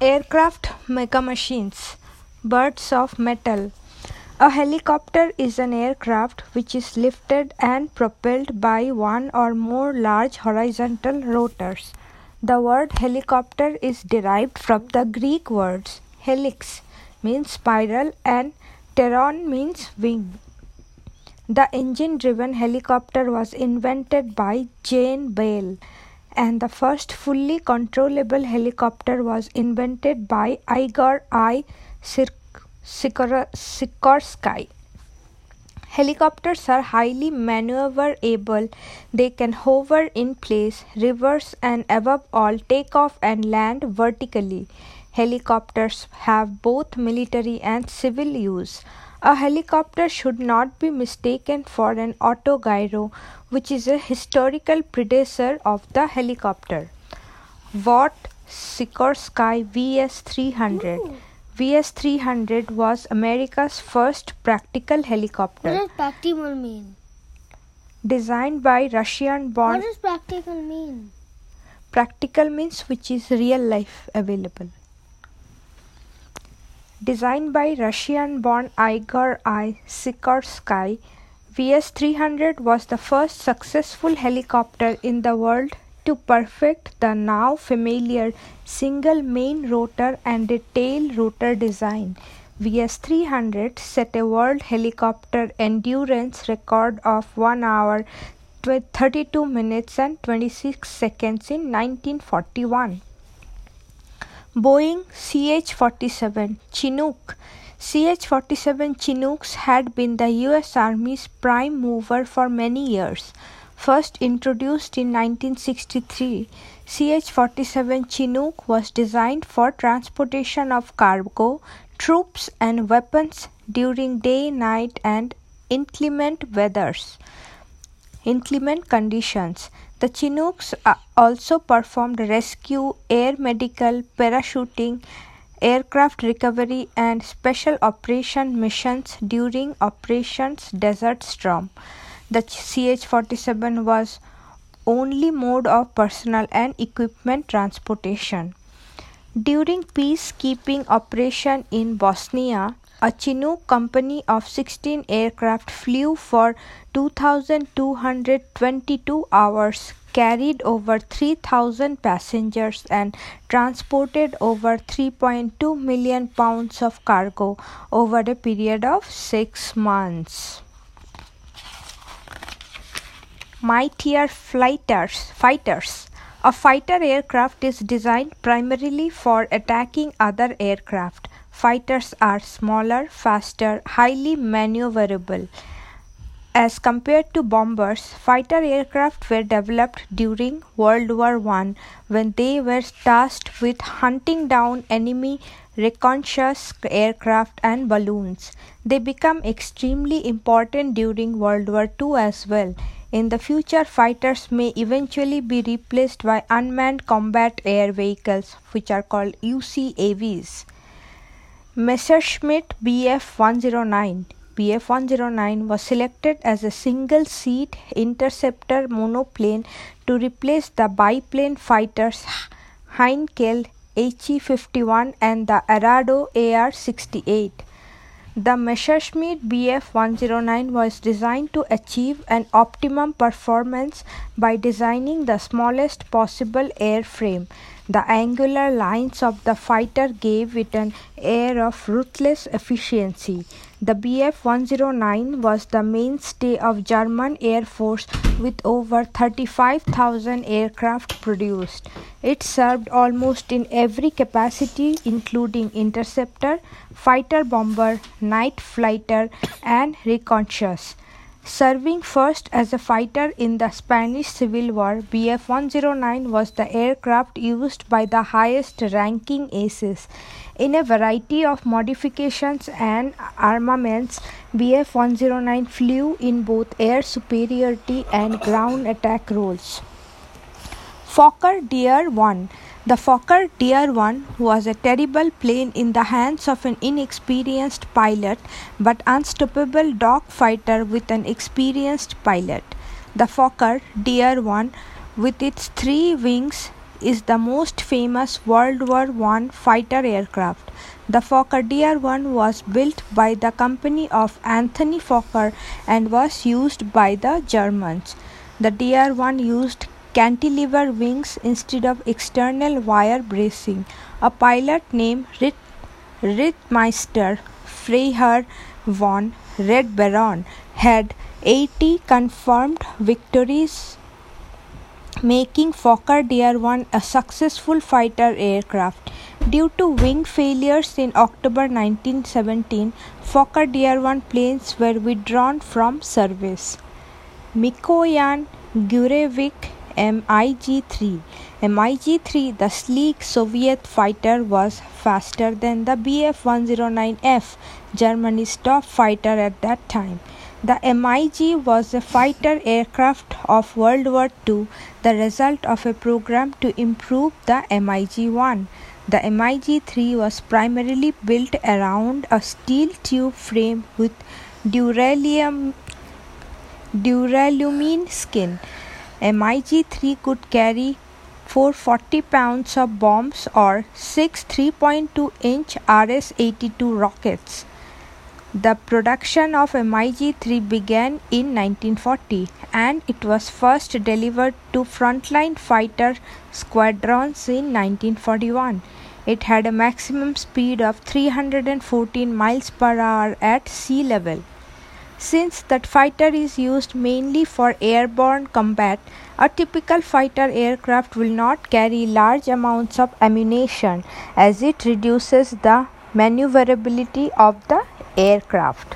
Aircraft mega machines, birds of metal. A helicopter is an aircraft which is lifted and propelled by one or more large horizontal rotors. The word helicopter is derived from the Greek words helix means spiral and pteron means wing. The engine driven helicopter was invented by Jane Bell and the first fully controllable helicopter was invented by Igor I. Sikorsky. Helicopters are highly maneuverable. They can hover in place, reverse, and above all, take off and land vertically. Helicopters have both military and civil use. A helicopter should not be mistaken for an autogyro, which is a historical predecessor of the helicopter. Vought Sikorsky VS 300 VS 300 was America's first practical helicopter. What does practical mean? Designed by Russian born. What does practical mean? Practical means which is real life available designed by Russian-born Igor I. Sikorsky, VS-300 was the first successful helicopter in the world to perfect the now familiar single main rotor and a tail rotor design. VS-300 set a world helicopter endurance record of 1 hour 32 minutes and 26 seconds in 1941. Boeing CH 47 Chinook CH 47 Chinooks had been the US Army's prime mover for many years. First introduced in 1963, CH 47 Chinook was designed for transportation of cargo, troops, and weapons during day, night, and inclement weathers. Inclement conditions. The Chinooks uh, also performed rescue, air medical, parachuting, aircraft recovery, and special operation missions during Operations Desert Storm. The CH 47 was only mode of personal and equipment transportation. During peacekeeping operation in Bosnia, a Chinook company of 16 aircraft flew for 2,222 hours, carried over 3,000 passengers, and transported over 3.2 million pounds of cargo over a period of six months. Mightier fighters, fighters. A fighter aircraft is designed primarily for attacking other aircraft. Fighters are smaller, faster, highly maneuverable. As compared to bombers, fighter aircraft were developed during World War I when they were tasked with hunting down enemy reconnaissance aircraft and balloons. They become extremely important during World War II as well. In the future, fighters may eventually be replaced by unmanned combat air vehicles, which are called UCAVs. Messerschmitt Bf 109 Bf 109 was selected as a single seat interceptor monoplane to replace the biplane fighters Heinkel HE 51 and the Arado AR 68. The Messerschmitt Bf 109 was designed to achieve an optimum performance by designing the smallest possible airframe. The angular lines of the fighter gave it an air of ruthless efficiency. The Bf 109 was the mainstay of German Air Force with over 35,000 aircraft produced. It served almost in every capacity including interceptor, fighter bomber, night fighter and reconnaissance. Serving first as a fighter in the Spanish Civil War, Bf 109 was the aircraft used by the highest ranking aces. In a variety of modifications and armaments, Bf 109 flew in both air superiority and ground attack roles. Fokker DR 1 the Fokker DR 1 was a terrible plane in the hands of an inexperienced pilot but unstoppable dogfighter with an experienced pilot. The Fokker DR 1 with its three wings is the most famous World War I fighter aircraft. The Fokker DR-1 was built by the company of Anthony Fokker and was used by the Germans. The DR-1 used cantilever wings instead of external wire bracing. A pilot named Rit- Rittmeister Freiherr von Red Baron had 80 confirmed victories making Fokker DR-1 a successful fighter aircraft. Due to wing failures in October 1917, Fokker DR-1 planes were withdrawn from service. Mikoyan Gurevich MiG-3 MiG-3, the sleek Soviet fighter, was faster than the Bf-109F, Germany's top fighter at that time. The MiG was a fighter aircraft of World War II, the result of a program to improve the MiG 1. The MiG 3 was primarily built around a steel tube frame with duralumin skin. MiG 3 could carry 440 pounds of bombs or 6 3.2 inch RS 82 rockets. The production of MiG-3 began in 1940 and it was first delivered to frontline fighter squadrons in 1941. It had a maximum speed of 314 miles per hour at sea level. Since that fighter is used mainly for airborne combat, a typical fighter aircraft will not carry large amounts of ammunition as it reduces the maneuverability of the aircraft.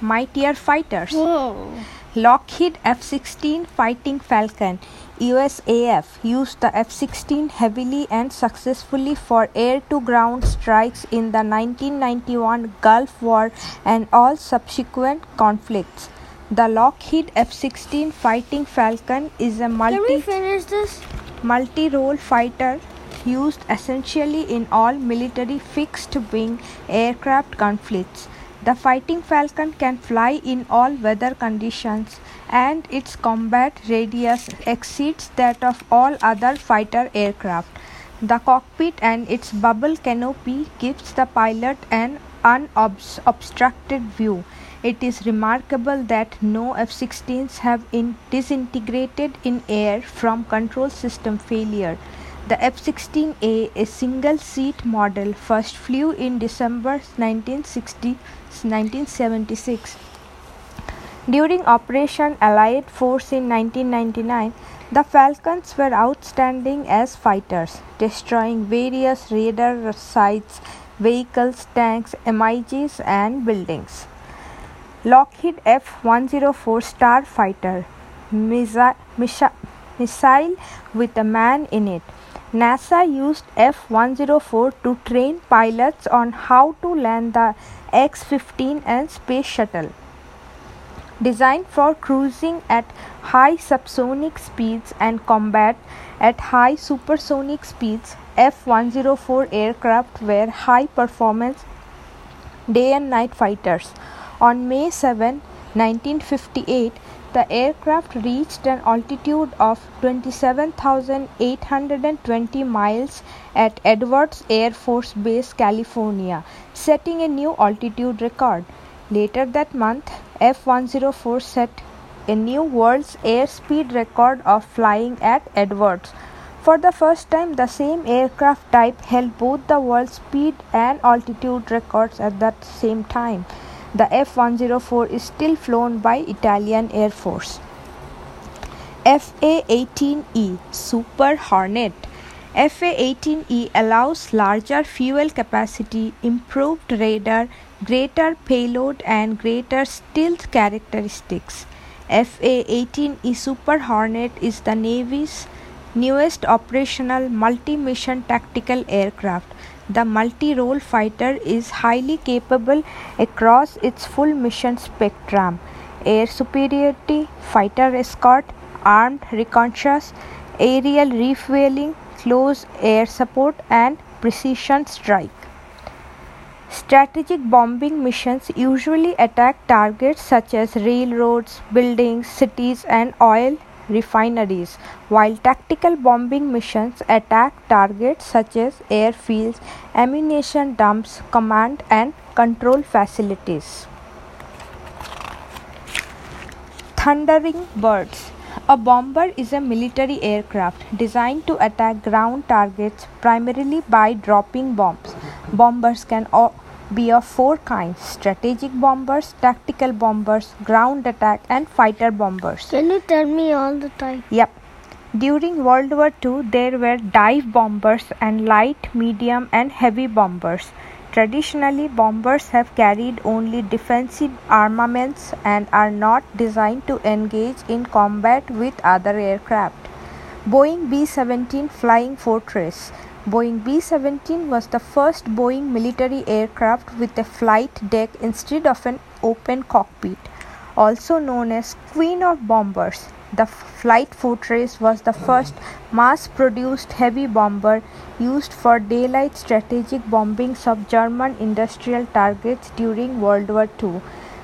Mightier fighters. Whoa. Lockheed F 16 Fighting Falcon USAF used the F 16 heavily and successfully for air to ground strikes in the 1991 Gulf War and all subsequent conflicts. The Lockheed F 16 Fighting Falcon is a multi multi role fighter used essentially in all military fixed wing aircraft conflicts. The Fighting Falcon can fly in all weather conditions and its combat radius exceeds that of all other fighter aircraft. The cockpit and its bubble canopy gives the pilot an unobstructed view. It is remarkable that no F-16s have in disintegrated in air from control system failure. The F-16A, a single-seat model, first flew in December 1960 1976. During Operation Allied Force in 1999, the Falcons were outstanding as fighters, destroying various radar sites, vehicles, tanks, MiGs, and buildings. Lockheed F 104 Starfighter missile, missile with a man in it. NASA used F 104 to train pilots on how to land the X 15 and Space Shuttle. Designed for cruising at high subsonic speeds and combat at high supersonic speeds, F 104 aircraft were high performance day and night fighters. On May 7, 1958, the aircraft reached an altitude of 27,820 miles at Edwards Air Force Base, California, setting a new altitude record. Later that month, F 104 set a new world's airspeed record of flying at Edwards. For the first time, the same aircraft type held both the world speed and altitude records at the same time. The F 104 is still flown by Italian Air Force. FA 18E Super Hornet FA 18E allows larger fuel capacity, improved radar, greater payload, and greater stealth characteristics. FA 18E Super Hornet is the Navy's newest operational multi mission tactical aircraft. The multi role fighter is highly capable across its full mission spectrum air superiority, fighter escort, armed reconnaissance, aerial refueling, close air support, and precision strike. Strategic bombing missions usually attack targets such as railroads, buildings, cities, and oil refineries, while tactical bombing missions attack targets such as airfields, ammunition dumps, command and control facilities. Thundering Birds A bomber is a military aircraft designed to attack ground targets primarily by dropping bombs. Bombers can be of four kinds strategic bombers, tactical bombers, ground attack, and fighter bombers. Can you tell me all the types? Yep. During World War II, there were dive bombers and light, medium, and heavy bombers. Traditionally, bombers have carried only defensive armaments and are not designed to engage in combat with other aircraft. Boeing B 17 Flying Fortress Boeing B 17 was the first Boeing military aircraft with a flight deck instead of an open cockpit. Also known as Queen of Bombers, the Flight Fortress was the first mass produced heavy bomber used for daylight strategic bombings of German industrial targets during World War II.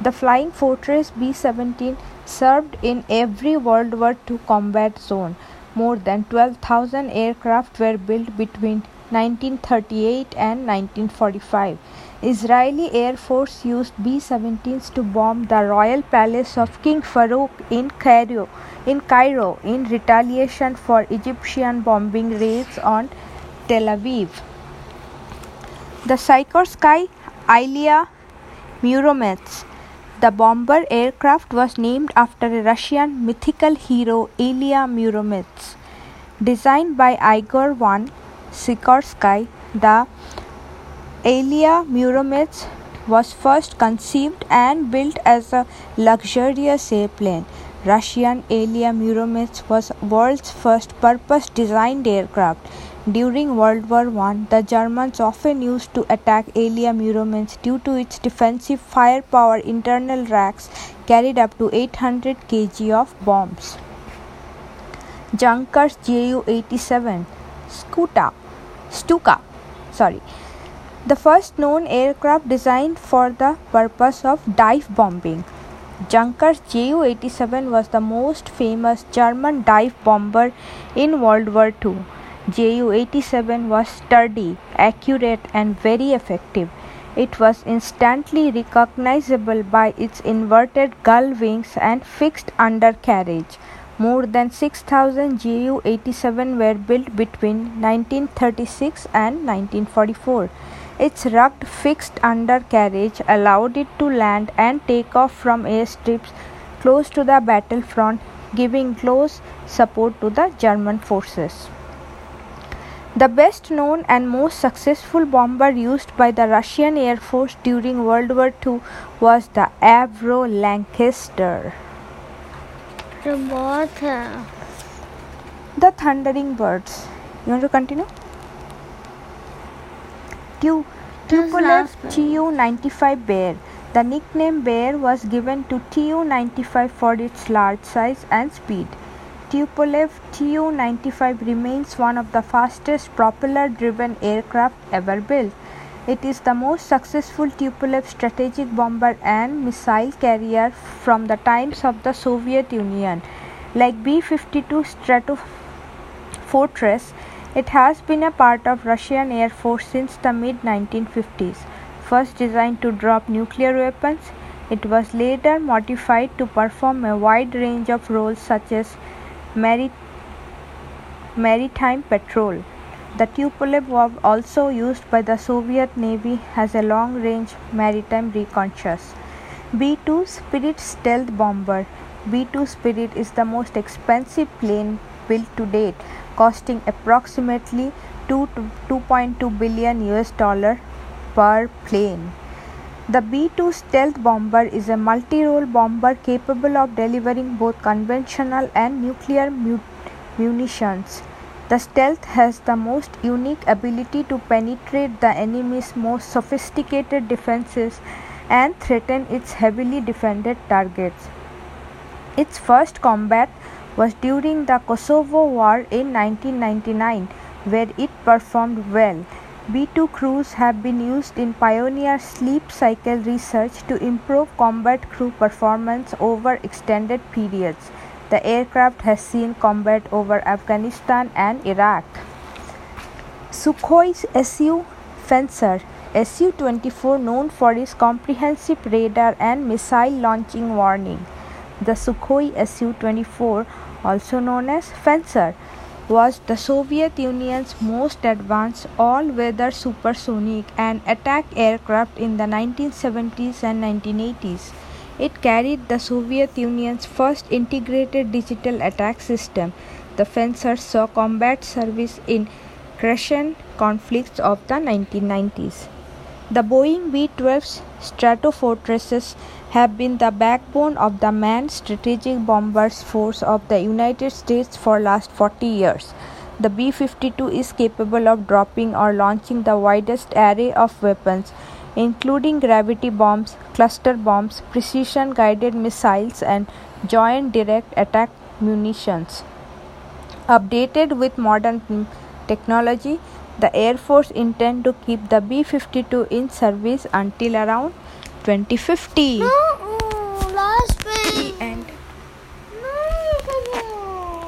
The Flying Fortress B 17 served in every World War II combat zone. More than 12,000 aircraft were built between 1938 and 1945. Israeli Air Force used B-17s to bomb the royal palace of King Farouk in Cairo, in Cairo in retaliation for Egyptian bombing raids on Tel Aviv. The Sikorsky Ilya Muromets the bomber aircraft was named after a Russian mythical hero Ilya Muromets. Designed by Igor von Sikorsky, the Ilya Muromets was first conceived and built as a luxurious airplane. Russian Ilya Muromets was world's first purpose-designed aircraft. During World War I, the Germans often used to attack Ilya Muromets due to its defensive firepower. Internal racks carried up to 800 kg of bombs. Junkers Ju-87 Skuta Stuka sorry the first known aircraft designed for the purpose of dive bombing. Junkers Ju-87 was the most famous German dive bomber in World War II. Ju 87 was sturdy, accurate, and very effective. It was instantly recognizable by its inverted gull wings and fixed undercarriage. More than 6,000 Ju 87 were built between 1936 and 1944. Its rugged fixed undercarriage allowed it to land and take off from airstrips close to the battlefront, giving close support to the German forces. The best known and most successful bomber used by the Russian Air Force during World War II was the Avro Lancaster. The Thundering Birds. You want to continue? Tu- Tupolev Tu 95 Bear. The nickname Bear was given to Tu 95 for its large size and speed. Tupolev Tu-95 remains one of the fastest propeller-driven aircraft ever built. It is the most successful Tupolev strategic bomber and missile carrier from the times of the Soviet Union. Like B-52 Stratofortress, it has been a part of Russian Air Force since the mid-1950s. First designed to drop nuclear weapons, it was later modified to perform a wide range of roles such as maritime patrol. The Tupolev was also used by the Soviet Navy as a long-range maritime reconnaissance. B-2 Spirit stealth bomber. B-2 Spirit is the most expensive plane built to date, costing approximately 2 to 2.2 billion US dollar per plane. The B-2 stealth bomber is a multi-role bomber capable of delivering both conventional and nuclear munitions. The stealth has the most unique ability to penetrate the enemy's most sophisticated defenses and threaten its heavily defended targets. Its first combat was during the Kosovo War in 1999, where it performed well B-2 crews have been used in pioneer sleep cycle research to improve combat crew performance over extended periods. The aircraft has seen combat over Afghanistan and Iraq. Sukhoi Su Fencer Su 24 known for its comprehensive radar and missile launching warning. The Sukhoi Su 24, also known as Fencer, was the Soviet Union's most advanced all weather supersonic and attack aircraft in the 1970s and 1980s. It carried the Soviet Union's first integrated digital attack system. The Fencer saw combat service in Chechen conflicts of the 1990s. The Boeing B 12 Stratofortresses have been the backbone of the manned strategic bombers force of the United States for last 40 years. The B-52 is capable of dropping or launching the widest array of weapons including gravity bombs, cluster bombs, precision guided missiles and joint direct attack munitions. Updated with modern technology, the Air Force intend to keep the B-52 in service until around 2050. No, last